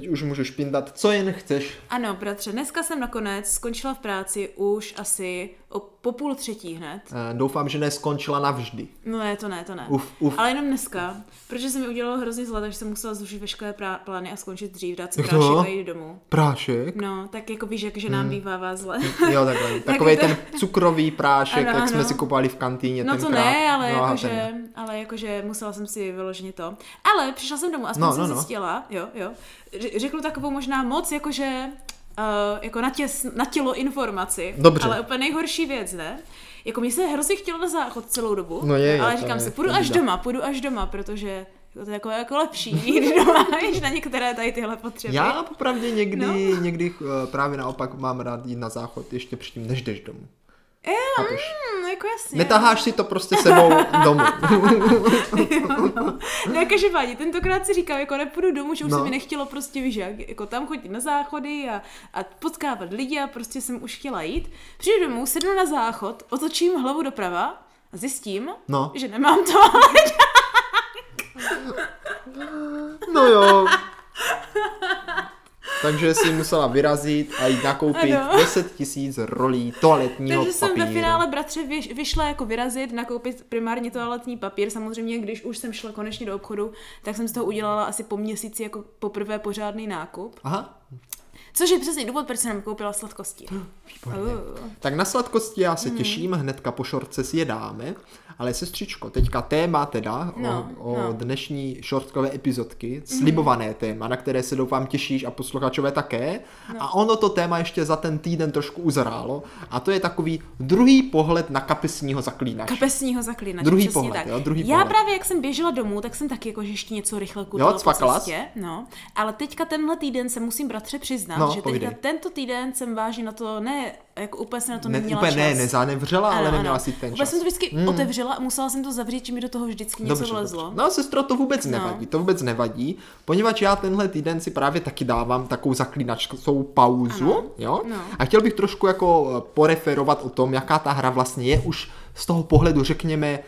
teď už můžeš pindat, co jen chceš. Ano, bratře, dneska jsem nakonec skončila v práci už asi o, po půl třetí hned. Eh, Doufám, že neskončila navždy. No ne, to ne, to ne. Uf, uf. Ale jenom dneska, protože se mi udělalo hrozně zle, takže jsem musela zrušit veškeré prá- plány a skončit dřív, dát si prášek a jít domů. Prášek? No, tak jako víš, jak že nám bývává zle. Jo, takhle. Takový ten cukrový prášek, Ano, jak jsme ano. si kupovali v kantýně No to ne, ale No, jakože, ale jakože musela jsem si vyloženě to. Ale přišla jsem domů, aspoň No, jsem no, no. zjistila, jo, jo, řeknu takovou možná moc, jakože, uh, jako na, těs, na tělo informaci. Dobře. Ale úplně nejhorší věc, ne? Jako mě se hrozně chtělo na záchod celou dobu, No je, je, ale to říkám je si, půjdu až doma, půjdu až doma, protože to je jako, jako lepší jít doma, než na některé tady tyhle potřeby. Já popravdě někdy, No. někdy eh, právě naopak mám rád jít na záchod ještě předtím, než jdeš domů. Jo, mm, jako jasně. Netaháš si to prostě sebou domů. Ne, každopádně, tentokrát si říkám, jako nepůjdu domů, že už No. se mi nechtělo prostě, víš, jak, jako tam chodit na záchody a, a potkávat lidi a prostě jsem už chtěla jít. Přijdu domů, sednu na záchod, otočím hlavu doprava a zjistím, No. že nemám to. No jo. Takže si musela vyrazit a jít nakoupit Ano. 10 tisíc rolí toaletního Takže jsem papíru. ve finále, bratře, vyš, vyšla jako vyrazit, nakoupit primárně toaletní papír. Samozřejmě, když už jsem šla konečně do obchodu, tak jsem z toho udělala asi po měsíci jako poprvé pořádný nákup. Aha, Což je přesně důvod, proč jsem koupila sladkosti. výborně. Uh. Tak na sladkosti já Hmm. se těším, hnedka po šortce si je dáme. Ale sestřičko, teďka téma teda No, o, o no. dnešní šortkové epizodky, slibované téma, na které se doufám těšíš a posluchačové také. No. A ono to téma ještě za ten týden trošku uzrálo. A to je takový druhý pohled na kapesního zaklínače. Kapesního zaklínače, Druhý přesně pohled, tak. jo, druhý Já pohled. právě, jak jsem běžela domů, tak jsem taky jako, že ještě něco rychle kutila po cvakala jsi? cestě. No, ale teďka tenhle týden se musím bratře přiznat, No, že teďka povídej. tento týden jsem vážně na to, ne, jako úplně jsem na to Ne, neměla úplně čas. ne, nezanevřela, ale neměla si ten Úplně čas. jsem to vždycky mm. otevřela a musela jsem to zavřít, že mi do toho vždycky něco Dobře, vlezlo. dobře. No sestro, to vůbec No. nevadí, to vůbec nevadí, poněvadž já tenhle týden si právě taky dávám takovou zaklínačskou pauzu, Ano. jo? No. A chtěl bych trošku jako eh, poreferovat o tom, jaká ta hra vlastně je už z toho pohledu, řekněme, eh,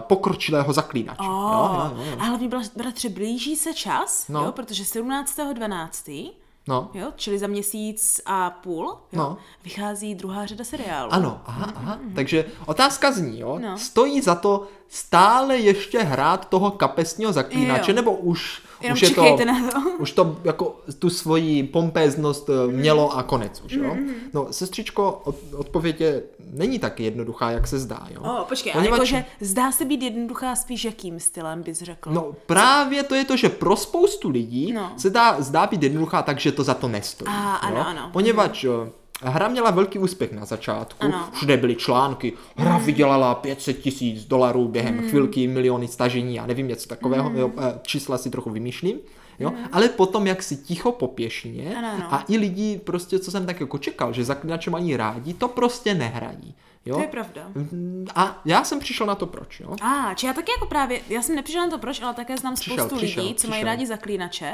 pokročilého zaklínače. Oh, Jo, jo, jo, jo. A hlavně, bra- bratře, blíží se čas, No. jo, protože 17.12., No. jo, čili za měsíc a půl, jo, No. vychází druhá řada seriálu. Ano, aha, aha. Takže otázka zní, jo, No. stojí za to stále ještě hrát toho kapesního zaklínače, Jo. nebo už, Jenom už je to, na to. už to jako tu svoji pompéznost eh, mělo a konec už, jo. Mm-hmm. No, sestřičko, od, odpověď je, není tak jednoduchá, jak se zdá, jo. O, počkej, ale Poněvadž- jakože zdá se být jednoduchá spíš jakým stylem bys řekl? No právě to je to, že pro spoustu lidí No. se dá, zdá být jednoduchá, takže to za to nestojí. A, ano, jo? ano. Poněvadž eh, hra měla velký úspěch na začátku, Ano. všude byly články, hra vydělala 500 tisíc dolarů během Hmm. chvilky, miliony stažení, já nevím, něco takového, jo, eh, čísla si trochu vymýšlím. Jo? Ale potom, jak si ticho po pěšině. Ano, ano. a i lidi, prostě, co jsem tak jako čekal, že zaklinače mají rádi, to prostě nehrají. Jo? To je pravda. Mm, A já jsem přišel na to, proč. Jo? A, či já taky jako právě, já jsem nepřišla na to proč, ale také znám Přišel, spoustu přišel, lidí, co mají přišel. rádi zaklínače.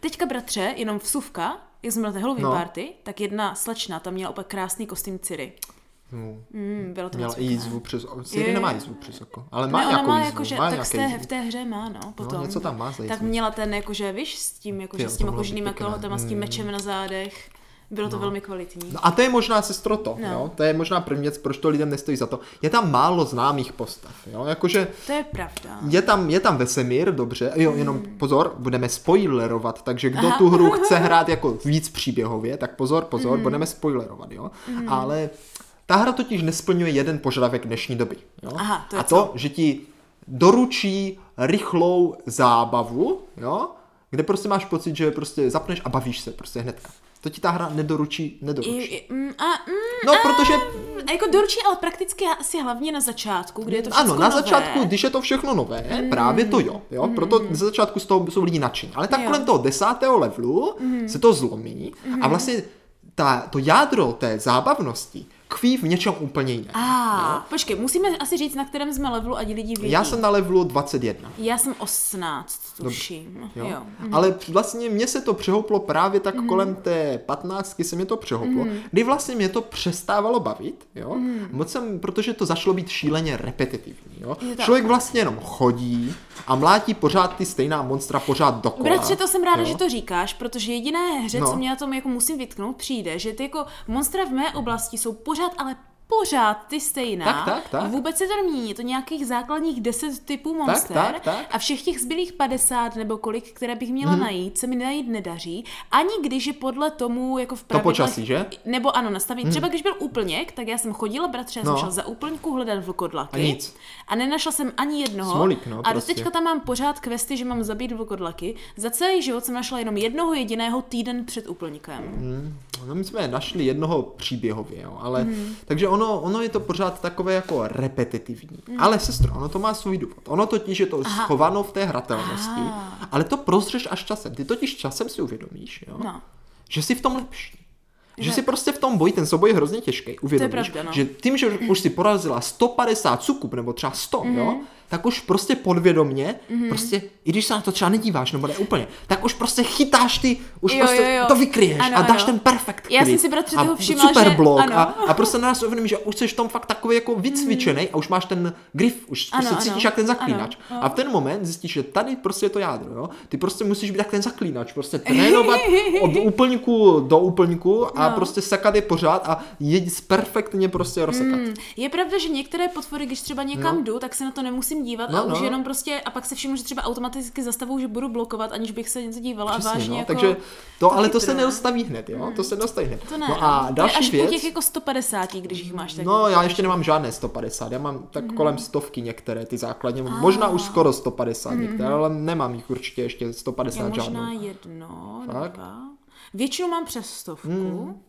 Teďka, bratře, jenom vsuvka, jak jsme na té Halloween No. party, tak jedna slečna tam měla opět krásný kostým Ciri. No. Mm, bylo to Měla i jízvu přes oko. Siri nemá jízvu přes oko, ale má ne, ona nějakou má jízvu. jakože, má tak z té, v té hře má, no, potom. něco tam má za Tak měla ten, jakože, víš, s tím, jakože Ty, s tím pěkné. kalhotama, s tím mečem na zádech. Bylo to velmi kvalitní. No a to je možná sestro to, No. jo? To je možná první věc, proč to lidem nestojí za to. Je tam málo známých postav, jo? Jakože To je pravda. je tam, je tam Vesemír, dobře, jo, jenom pozor, budeme spoilerovat, takže kdo Aha. tu hru chce hrát jako víc příběhově, tak pozor, pozor, budeme spoilerovat, jo? Ale ta hra totiž nesplňuje jeden požadavek dnešní doby, jo? Aha, to je A to, že ti doručí rychlou zábavu, jo? Kde prostě máš pocit, že prostě zapneš a bavíš se prostě hnedka. To ti ta hra nedoručí, nedoručí. I, i, mm, a, mm, No, protože a jako doručí, ale prakticky asi hlavně na začátku, kde je to všechno ano, na nové. začátku, když je to všechno nové, mm. právě to jo, jo, mm. proto ze začátku z toho jsou lidi nadšení. Ale tak Jo. kolem toho desátého levelu mm. se to zlomí a vlastně ta, to jádro té zábavnosti tkví v něčem úplně A, počkej, musíme asi říct, na kterém jsme levelu, ať lidi vědí. Já jsem na levelu 21. Já jsem 18, tuším. Jo? jo. Mhm. Ale vlastně mně se to přehouplo právě tak kolem té 15 se mě to přehouplo, Mhm. kdy vlastně mě to přestávalo bavit, jo? Moc jsem, protože to začalo být šíleně repetitivní, jo? Je tak. Člověk vlastně jenom chodí a mlátí pořád ty stejná monstra pořád dokola. Bratře, to jsem ráda, jo? že to říkáš, protože jediné hře, No. co mě na tom jako musím vytknout, přijde, že ty jako monstra v mé oblasti jsou pořád, ale pořád ty stejná. Tak, tak, tak. Vůbec se to nemění. Je to nějakých základních 10 typů monster. tak, tak. A všech těch zbylých 50 nebo kolik, které bych měla najít, se mi najít nedaří. Ani když je podle tomu jako v pravidlech, počasí, že? Nebo ano, nastavení. Třeba když byl úplněk, tak já jsem chodila, bratře, já jsem No. šla za úplňku hledat vlkodlaky. A nic. A nenašla jsem ani jednoho. Smolík, no, a prostě. teďka tam mám pořád questy, že mám zabít vlkodlaky. Za celý život jsem našla jenom jednoho jediného týden před úplníkem. No my jsme našli jednoho příběhově, jo, ale Mhm. takže ono, ono je to pořád takové jako repetitivní. Mhm. Ale sestro, ono to má svůj důvod. Ono totiž je to schováno v té hratelnosti, ale to prozřeš až časem. Ty totiž časem si uvědomíš, jo, No. že jsi v tom lepší. Že si prostě v tom boji, ten souboj je hrozně těžký, uvědomíš, pravda, no. že tím, že už si porazila 150 sukup, nebo třeba 100, Mhm. jo, tak už prostě podvědomně, prostě, i když se na to třeba nedíváš, nebo ne úplně, tak už prostě chytáš ty, už Jo, prostě jo, jo. to vykryješ Ano, a dáš ano. ten perfekt Já jsem si, bratře, toho všimla, super že- blok ano. a, a prostě naraz uvědomíš, že už jsi v tom fakt takový jako vycvičený a už máš ten grif, už Ano, prostě ano. cítíš jak ten zaklínač. Ano, A v ten moment zjistíš, že tady prostě je to jádro, jo. Ty prostě musíš být jak ten zaklínač, prostě trénovat od úplňku do úplňku a No. prostě sekat je pořád a je perfektně prostě rozsekat. Hmm. Je pravda, že některé potvory, když třeba někam No. jdu, tak se na to nemusím dívat No, a už no. jenom prostě, a pak se všimnu, že třeba automaticky zastavou, že budu blokovat, aniž bych se něco dívala Přesně, a vážně no. jako... Takže to, ale to chytro, se ne? nedostaví hned, jo. To se nedostaví hned. To ne, no a to je další až věc. u těch jako 150, když jich máš tak. No, já ještě nemám žádné 150, já mám tak Mhm. kolem stovky některé ty základně, možná už skoro 150 některé, ale nemám jich určitě ještě 150 Mhm. Já možná žádnou. jedno, Fakt? dva. Většinu mám přes stovku. Hmm.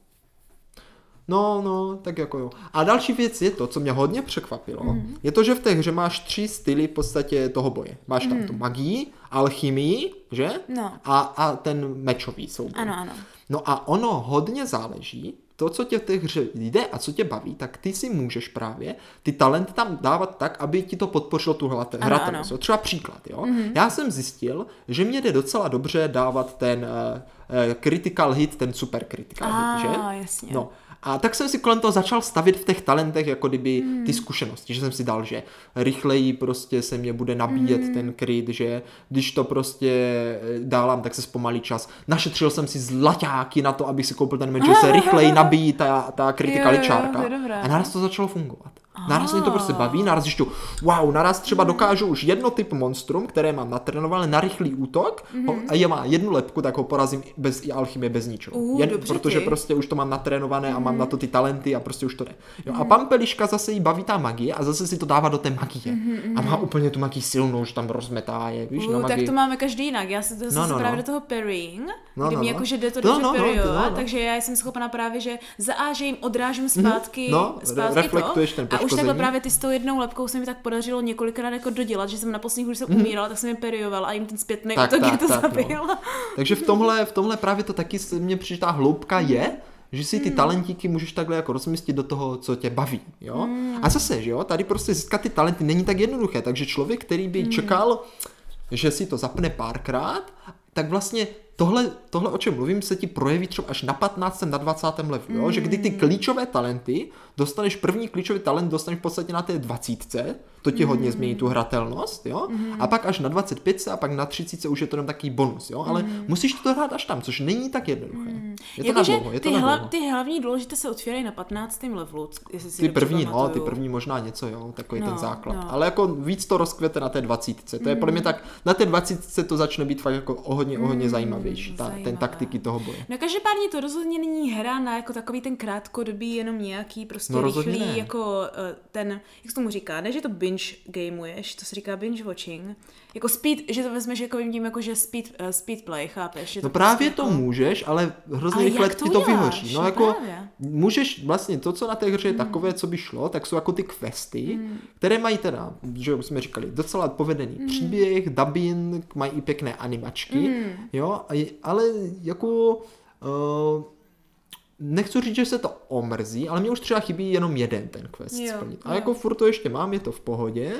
No, no, tak jako jo. A další věc je to, co mě hodně překvapilo, Mhm. je to, že v té hře máš tři styly v podstatě toho boje. Máš tam tu magii, alchymii, že? No. A, a ten mečový souboj. Ano, ano. No a ono hodně záleží, to, co tě v té hře jde a co tě baví, tak ty si můžeš právě ty talenty tam dávat tak, aby ti to podpořilo tu Ano, hratelnost. ano. Třeba příklad, jo. Mm-hmm. Já jsem zjistil, že mě jde docela dobře dávat ten uh, uh, critical hit, ten super critical A, hit, že? jasně. No. A tak jsem si kolem toho začal stavit v těch talentech jako kdyby ty zkušenosti, že jsem si dal, že rychleji prostě se mě bude nabíjet ten kryt, že když to prostě eh, dálám, tak se zpomalí čas. Našetřil jsem si zlaťáky na to, abych si koupil ten meč, že se rychleji nabíjí ta, ta Jo, critical jo, jo, čárka. to je dobré. A naraz to začalo fungovat. Naraz mě to prostě baví, naraz zjišťu, wow, naraz třeba dokážu už jedno typ monstrum, které mám natrénované na rychlý útok ho- a je má jednu lepku, tak ho porazím bez alchymie, bez ničeho. Uh, Jen, protože ty. prostě už to mám natrénované a mám na to ty talenty a prostě už to jde. Jo, a Pampeliška zase jí baví ta magie a zase si to dává do té magie. A má úplně tu magii silnou, že tam rozmetá je, víš, na Uh, tak magii. to máme každý jinak. Já se to No, no, no, právě no. do toho parrying, No, kdy no, mi no. jakože jde to No, dobře no, no, parryovat, no, no. takže já jsem schopná právě, že za A, že jim odrážím zpátky, No, re- zpátky reflektuješ to. ten už takhle právě ty s tou jednou lepkou se mi tak podařilo několikrát jako dodělat, že jsem na posledních, když jsem umírala, tak jsem je parryoval a jim ten zpětný Tak, útok tak, to tak, no. zabil. Takže v tomhle, v tomhle právě to taky přijde ta hloubka je, že si ty Hmm. talentíky můžeš takhle jako rozmístit do toho, co tě baví, jo? Hmm. A zase, že jo, tady prostě získat ty talenty není tak jednoduché, takže člověk, který by Hmm. čekal, že si to zapne párkrát, tak vlastně tohle, tohle, o čem mluvím, se ti projeví třeba až na 15. na 20. levelu, jo? že kdy ty klíčové talenty, dostaneš první klíčový talent, dostaneš v podstatě na té 20. To ti hodně změní tu hratelnost, jo? A pak až na 25 a pak na 30 už je to jenom takový bonus, jo? Ale musíš to hrát až tam, což není tak jednoduché. Je to Jakože na dlouho, je to ty, na hla, dlouho. ty hlavní důležité se otvírají na 15. levelu, jestli si Ty první, no, ty první možná něco, jo, takový No, ten základ. no. Ale jako víc to rozkvete na té 20. To je podle mě tak, na té 20 to začne být fakt jako o hodně, o hodně zajímavější, ta, ten taktiky toho boje. No každopádně to rozhodně není hra na jako takový ten krátkodobý, jenom nějaký prostě No, rychlý, ne. jako eh, ten, jak se tomu říká, ne, že to binge gameuješ, to se říká binge watching, jako speed, že to vezmeš jako tím, jako že speed, uh, speed play, chápeš? Že No to právě prostě to jako... můžeš, ale hrozně Ale rychle to ti to vyhoří. No No jako právě. můžeš vlastně to, co na té hře je Hmm. takové, co by šlo, tak jsou jako ty questy, které mají teda, že už jsme říkali, docela povedený Hmm. příběh, dubbing, mají i pěkné animačky, Hmm. jo, a ale jako uh, nechci říct, že se to omrzí, ale mě už třeba chybí jenom jeden ten quest Jo, splnit. A jo. jako furt to ještě mám, je to v pohodě.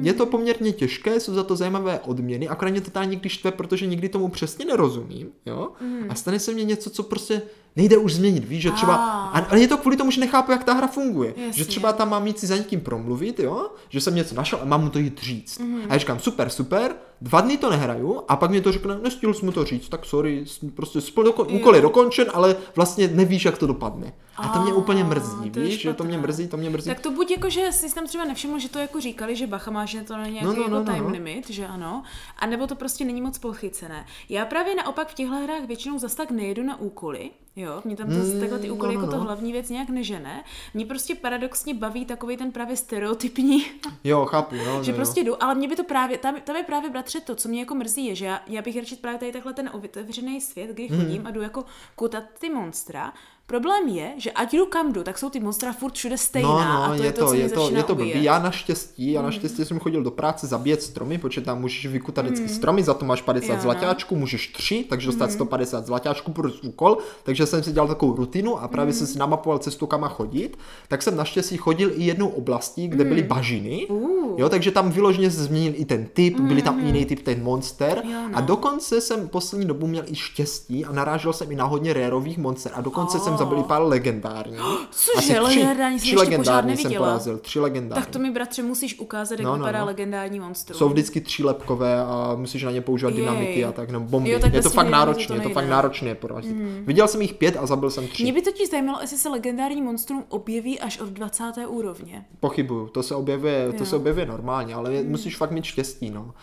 Je to poměrně těžké, jsou za to zajímavé odměny, akorát mě to tady někdy štve, protože nikdy tomu přesně nerozumím, jo? A stane se mně něco, co prostě nejde už změnit, víš, že třeba, Ah. ale je to kvůli tomu, že nechápu, jak ta hra funguje, Jasně. že třeba tam mám jít si za někým promluvit, jo, že jsem něco našel a mám mu to jít říct. A já říkám, super, super, dva dny to nehraju a pak mě to řekne, nestihl jsem mu to říct, tak sorry, prostě spol- doko- úkol je dokončen, ale vlastně nevíš, jak to dopadne. A to mě úplně mrzí, to víš, že to mě mrzí, to mě mrzí. Tak to buď jako, že jsi tam třeba nevšiml, že to jako říkali, že bacha má, že to není nějaký No, no, jako no, no, time no. limit, že ano, a nebo to prostě není moc pochycené. Já právě naopak v těchto hrách většinou zas tak nejedu na úkoly, jo, mě tam to, Mm, takhle ty úkoly no, no, jako to no. hlavní věc nějak nežene. Mě prostě paradoxně baví takový ten právě stereotypní Jo, chápu, no, že no, prostě jdu, ale mě by to právě, tam, tam je právě bratře to, co mě jako mrzí, je, že já, já bych radši právě tady takhle ten otevřený svět, kdy Mhm. chodím a jdu jako kutat ty monstra. Problém je, že ať jdu kam jdu, tak jsou ty monstra furt všude stejná No, no, a to je, je to, co je to, je to blbý. ubíjet. Já naštěstí, já naštěstí jsem chodil do práce zabíjet stromy, protože tam můžeš vykutat vždycky stromy, za to máš 50 Jo, no. zlatáčků, můžeš 3, takže dostat 150 zlatáčků pro úkol, takže jsem si dělal takovou rutinu a právě jsem si namapoval cestu, kam chodit, tak jsem naštěstí chodil i jednou oblastí, kde byly bažiny, Uh. Jo, takže tam vyloženě se změnil i ten typ, byly tam i jiný typ, ten monster Jo, no. a dokonce jsem poslední dobu měl i štěstí a narážel jsem i na hodně rareových monster a dokonce jsem zabil i pár legendárních. Cože, legendární jsem tři pořád legendární jsem porazil, tři legendární. Tak to mi, bratře, musíš ukázat, jak No, no, vypadá no. legendární monstrum. Jsou vždycky třílepkové a musíš na ně používat Jej. dynamity a tak, nebo bomby. Jo, tak je to fakt náročné, to je to fakt náročné porazit. Viděl jsem jich pět a zabil jsem tři. Mě by totiž zajímalo, jestli se legendární monstrum objeví až od 20. úrovně. Pochybuju, to se objevuje, to se objevuje normálně, ale je- musíš fakt mít štěstí, no.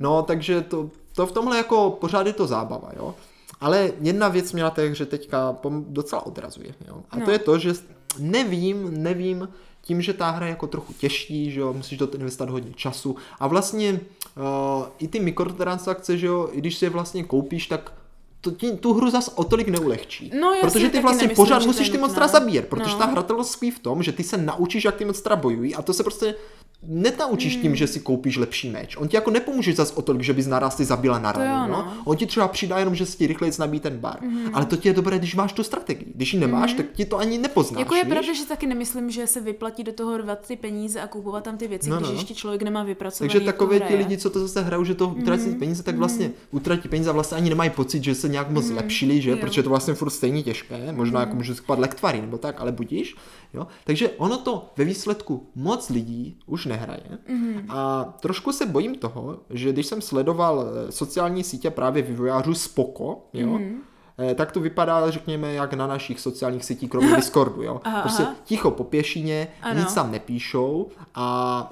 No, takže to, to v tomhle jako pořád je to zábava, jo. Ale jedna věc mě na té hře teďka docela odrazuje, jo. A No. to je to, že nevím, nevím, tím, že ta hra je jako trochu těžší, že jo, musíš do toho investovat hodně času a vlastně uh, i ty mikrotransakce, že jo, i když si je vlastně koupíš, tak to ti, tu hru zas o tolik neulehčí. No, jasně, protože ty vlastně nemyslím, pořád musíš ty monstra zabíjet, protože No. ta hratelnost tkví v tom, že ty se naučíš, jak ty monstra bojují a to se prostě nenaučíš tím, že si koupíš lepší meč. On ti jako nepomůže zas o tolik, že bys naraz ty zabila na ranu. No? no. On ti třeba přidá jenom, že si ti rychleji nabíjí ten bar. Ale to ti je dobré, když máš tu strategii. Když ji nemáš, tak ti to ani nepoznáš. Jako je víš? pravda, že taky nemyslím, že se vyplatí do toho rvat ty peníze a kupovat tam ty věci, No, když no. ještě člověk nemá vypracovaný Takže takové ty hraje. lidi, co to zase hrajou, že to utratí Mhm. peníze, tak vlastně utratí peníze a vlastně ani nemají pocit, že se nějak moc zlepšili, že? Jo. Mhm. Protože to vlastně furt stejně těžké, možná jako můžu skpat lektvary nebo tak, ale budíš. Jo? Takže ono to ve výsledku moc lidí už nehraje. Mhm. A trošku se bojím toho, že když jsem sledoval eh, sociální sítě právě vývojářů Spoko, jo, Mhm. eh, tak to vypadá, řekněme, jak na našich sociálních sítích, kromě Discordu, jo. Aha, prostě aha. ticho po pěšině, Ano. nic tam nepíšou a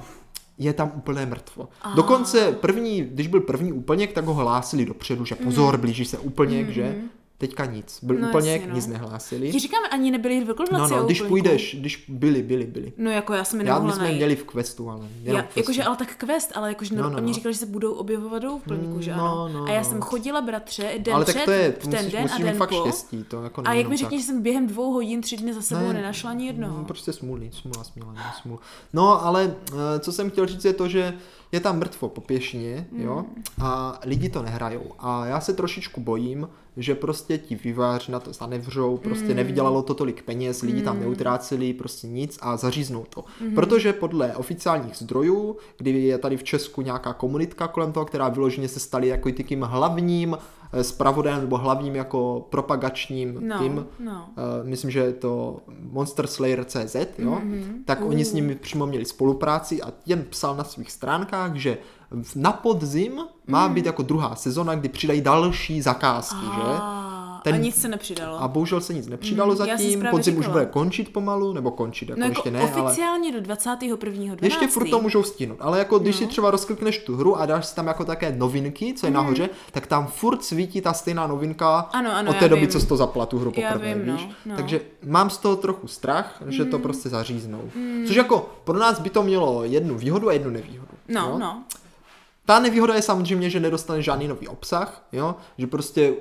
je tam úplné mrtvo. Dokonce první, když byl první úplněk, tak ho hlásili dopředu, že pozor, blíží se úplněk, že? Teďka nic. Byl. No úplněk, jasně, no. nic nehlásili. Ti říkám, ani nebyli vykladlaci No, no, když úplňku. půjdeš, když byli, byli, byli. No jako já jsem Já, my jsme najít. měli v questu, ale Já, v questu. jakože ale tak quest, ale jakože no, No, no, oni no. říkali, že se budou objevovat v plníku, že No, ano. no, a já no. jsem chodila, bratře, den ale před, tak to je, v ten musíš, den musíš a den fakt po. štěstí, to jako A jak mi řekni, že jsem během dvou hodin tři dny za sebou Ne, nenašla ani jednoho. Mm, Prostě smůlný, smůla směla, ne, smůl. No, ale eh, co jsem chtěl říct je to, že je tam mrtvo po pěšině, jo, a lidi to nehrajou. A já se trošičku bojím, že prostě ti výváři na to zanevřou, prostě nevydělalo to tolik peněz, lidi tam neutráceli prostě nic a zaříznou to. Protože podle oficiálních zdrojů, kdy je tady v Česku nějaká komunitka kolem toho, která vyloženě se staly jako tím hlavním eh, zpravodajem nebo hlavním jako propagačním No, tím, no. Uh, myslím, že je to Monster Slayer CZ, jo? Mhm. Mm-hmm. tak oni s nimi přímo měli spolupráci a jen psal na svých stránkách, že na podzim má Mhm. být jako druhá sezona, kdy přidají další zakázky, že? A, Ten- a nic se nepřidalo. A bohužel se nic nepřidalo Mm, zatím, podzim už říkala. bude končit pomalu, nebo končit, jako no jako ještě ne, ale... oficiálně do 21. 12. Ještě furt to můžou stihnout, ale jako když No. si třeba rozklikneš tu hru a dáš si tam jako také novinky, co je nahoře, tak tam furt svítí ta stejná novinka. Ano, ano, od té doby, vím. co jsi to zapla tu hru poprvé, vím, no, víš? no. Takže mám z toho trochu strach, že to prostě zaříznou. Což jako pro nás by to mělo jednu výhodu a jednu nevýhodu. No, jo? no. Ta nevýhoda je samozřejmě, že nedostane žádný nový obsah, jo? že prostě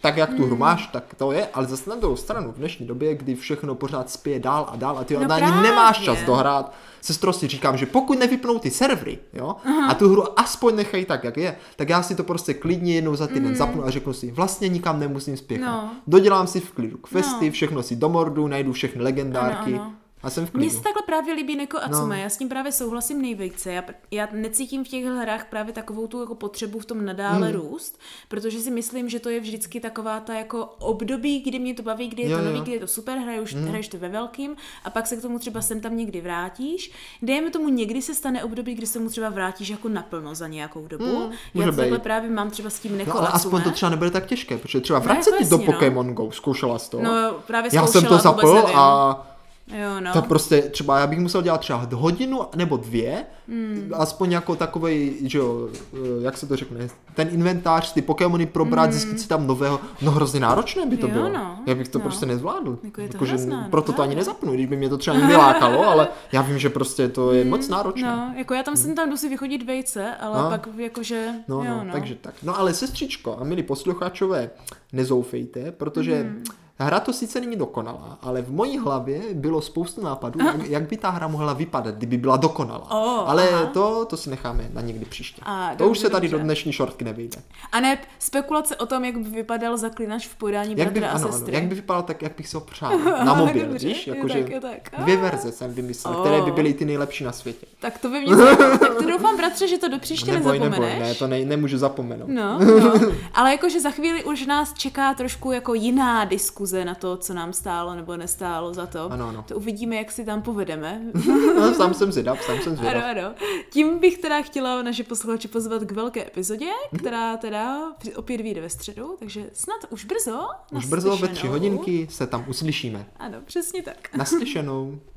tak jak tu hru Hmm. máš, tak to je, ale zase na druhou stranu v dnešní době, kdy všechno pořád spěje dál a dál a ty No ani nemáš čas dohrát, sestro si říkám, že pokud nevypnou ty servery, jo, a tu hru aspoň nechají tak, jak je, tak já si to prostě klidně jednou za týden zapnu a řeknu si, vlastně nikam nemusím spěchat. No. Dodělám si v klidu questy, No. všechno si domordu, najdu všechny legendárky Ano, ano. A jsem v Mně klidu. se takhle právě líbí Neko Atsume, No. já s ním právě souhlasím nejvíce. Já, já necítím v těch hrách právě takovou tu jako potřebu v tom nadále Hmm. růst, protože si myslím, že to je vždycky taková ta jako období, kdy mě to baví, kdy je Jo, to jo. nový, kdy je to super, hraješ, hraješ to ve velkým a pak se k tomu třeba sem tam někdy vrátíš. Dejme tomu, někdy se stane období, kdy se mu třeba vrátíš jako naplno za nějakou dobu. Hmm, já to takhle právě mám třeba s tím Neko No ale aspoň Atsume. to třeba nebude tak těžké, protože třeba No, vracet jako ti do no. Pokémon Go, zkoušela jsi to? No, právě já jsem to zapl a Jo, no. To prostě třeba já bych musel dělat třeba hodinu nebo dvě, mm. aspoň jako takovej, že jo, eh, jak se to řekne, ten inventář, ty Pokémony probrat, mm. zjistit si tam nového, no hrozně náročné by to Jo, bylo. no. Já bych to No. prostě nezvládl. Jako je to Jakože hrozné, no proto to ani nezapnu, když by mě to třeba nevylákalo, ale já vím, že prostě to je moc náročné. No, jako já tam jsem tam jdu si vychodit vejce, ale No. pak jakože, No, jo, no, no. takže tak. No ale sestřičko a milí posluchačové, nezoufejte, protože Mhm. Hra to sice není dokonalá, ale v mojí hlavě bylo spoustu nápadů, jak, jak by ta hra mohla vypadat, kdyby byla dokonalá. O, ale aha. to, to si necháme na někdy příště. A, to už dobře, se tady dobře. do dnešní šortky nevejde. A ne spekulace o tom, jak by vypadal zaklinač v podání Jak by, a ano, ano, sestry. jak by vypadal tak, jak bych si ho přál. Na mobil, Dobře, víš? jo Jakože tak, jo tak. dvě verze jsem vymyslel, O. které by byly ty nejlepší na světě. Tak to by mě tak to doufám, bratře, že to do příště neboj, nezapomeneš. neboj, ne, to ne, nemůžu zapomenout. No, no, ale jakože za chvíli už nás čeká trošku jako jiná diskuze na to, co nám stálo nebo nestálo za to. Ano, ano. To uvidíme, jak si tam povedeme. No, sám jsem zvědav, sám jsem Ano, zvědav. ano. Tím bych teda chtěla naše posluchače pozvat k velké epizodě, která teda opět vyjde ve středu, takže snad už brzo. Už brzo ve tři hodinky se tam uslyšíme. Ano, přesně tak. Naslyšenou.